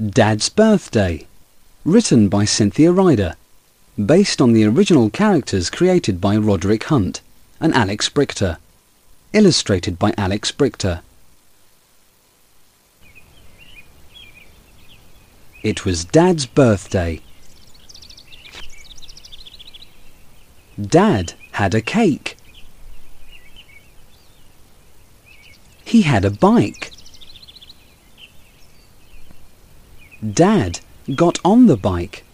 Dad's Birthday, written by Cynthia Rider, based on the original characters created by Roderick Hunt and Alex Brychta, illustrated by Alex Brychta. It was Dad's birthday. Dad had a cake. He had a bike. Dad got on the bike.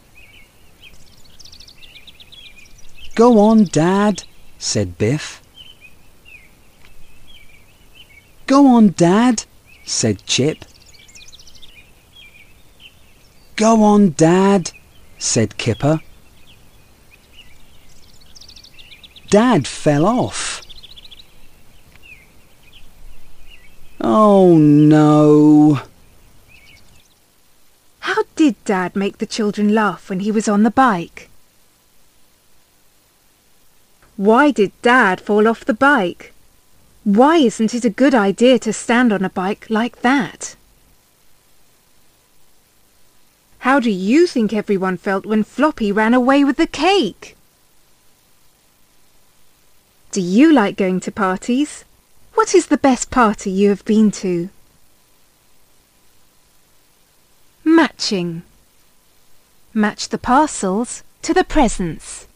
Go on, Dad, said Biff. Go on, Dad, said Chip. Go on, Dad, said Kipper. Dad fell off. Oh no. Did Dad make the children laugh when he was on the bike? Why did Dad fall off the bike? Why isn't it a good idea to stand on a bike like that? How do you think everyone felt when Floppy ran away with the cake? Do you like going to parties? What is the best party you have been to? Matching. Match the parcels to the presents.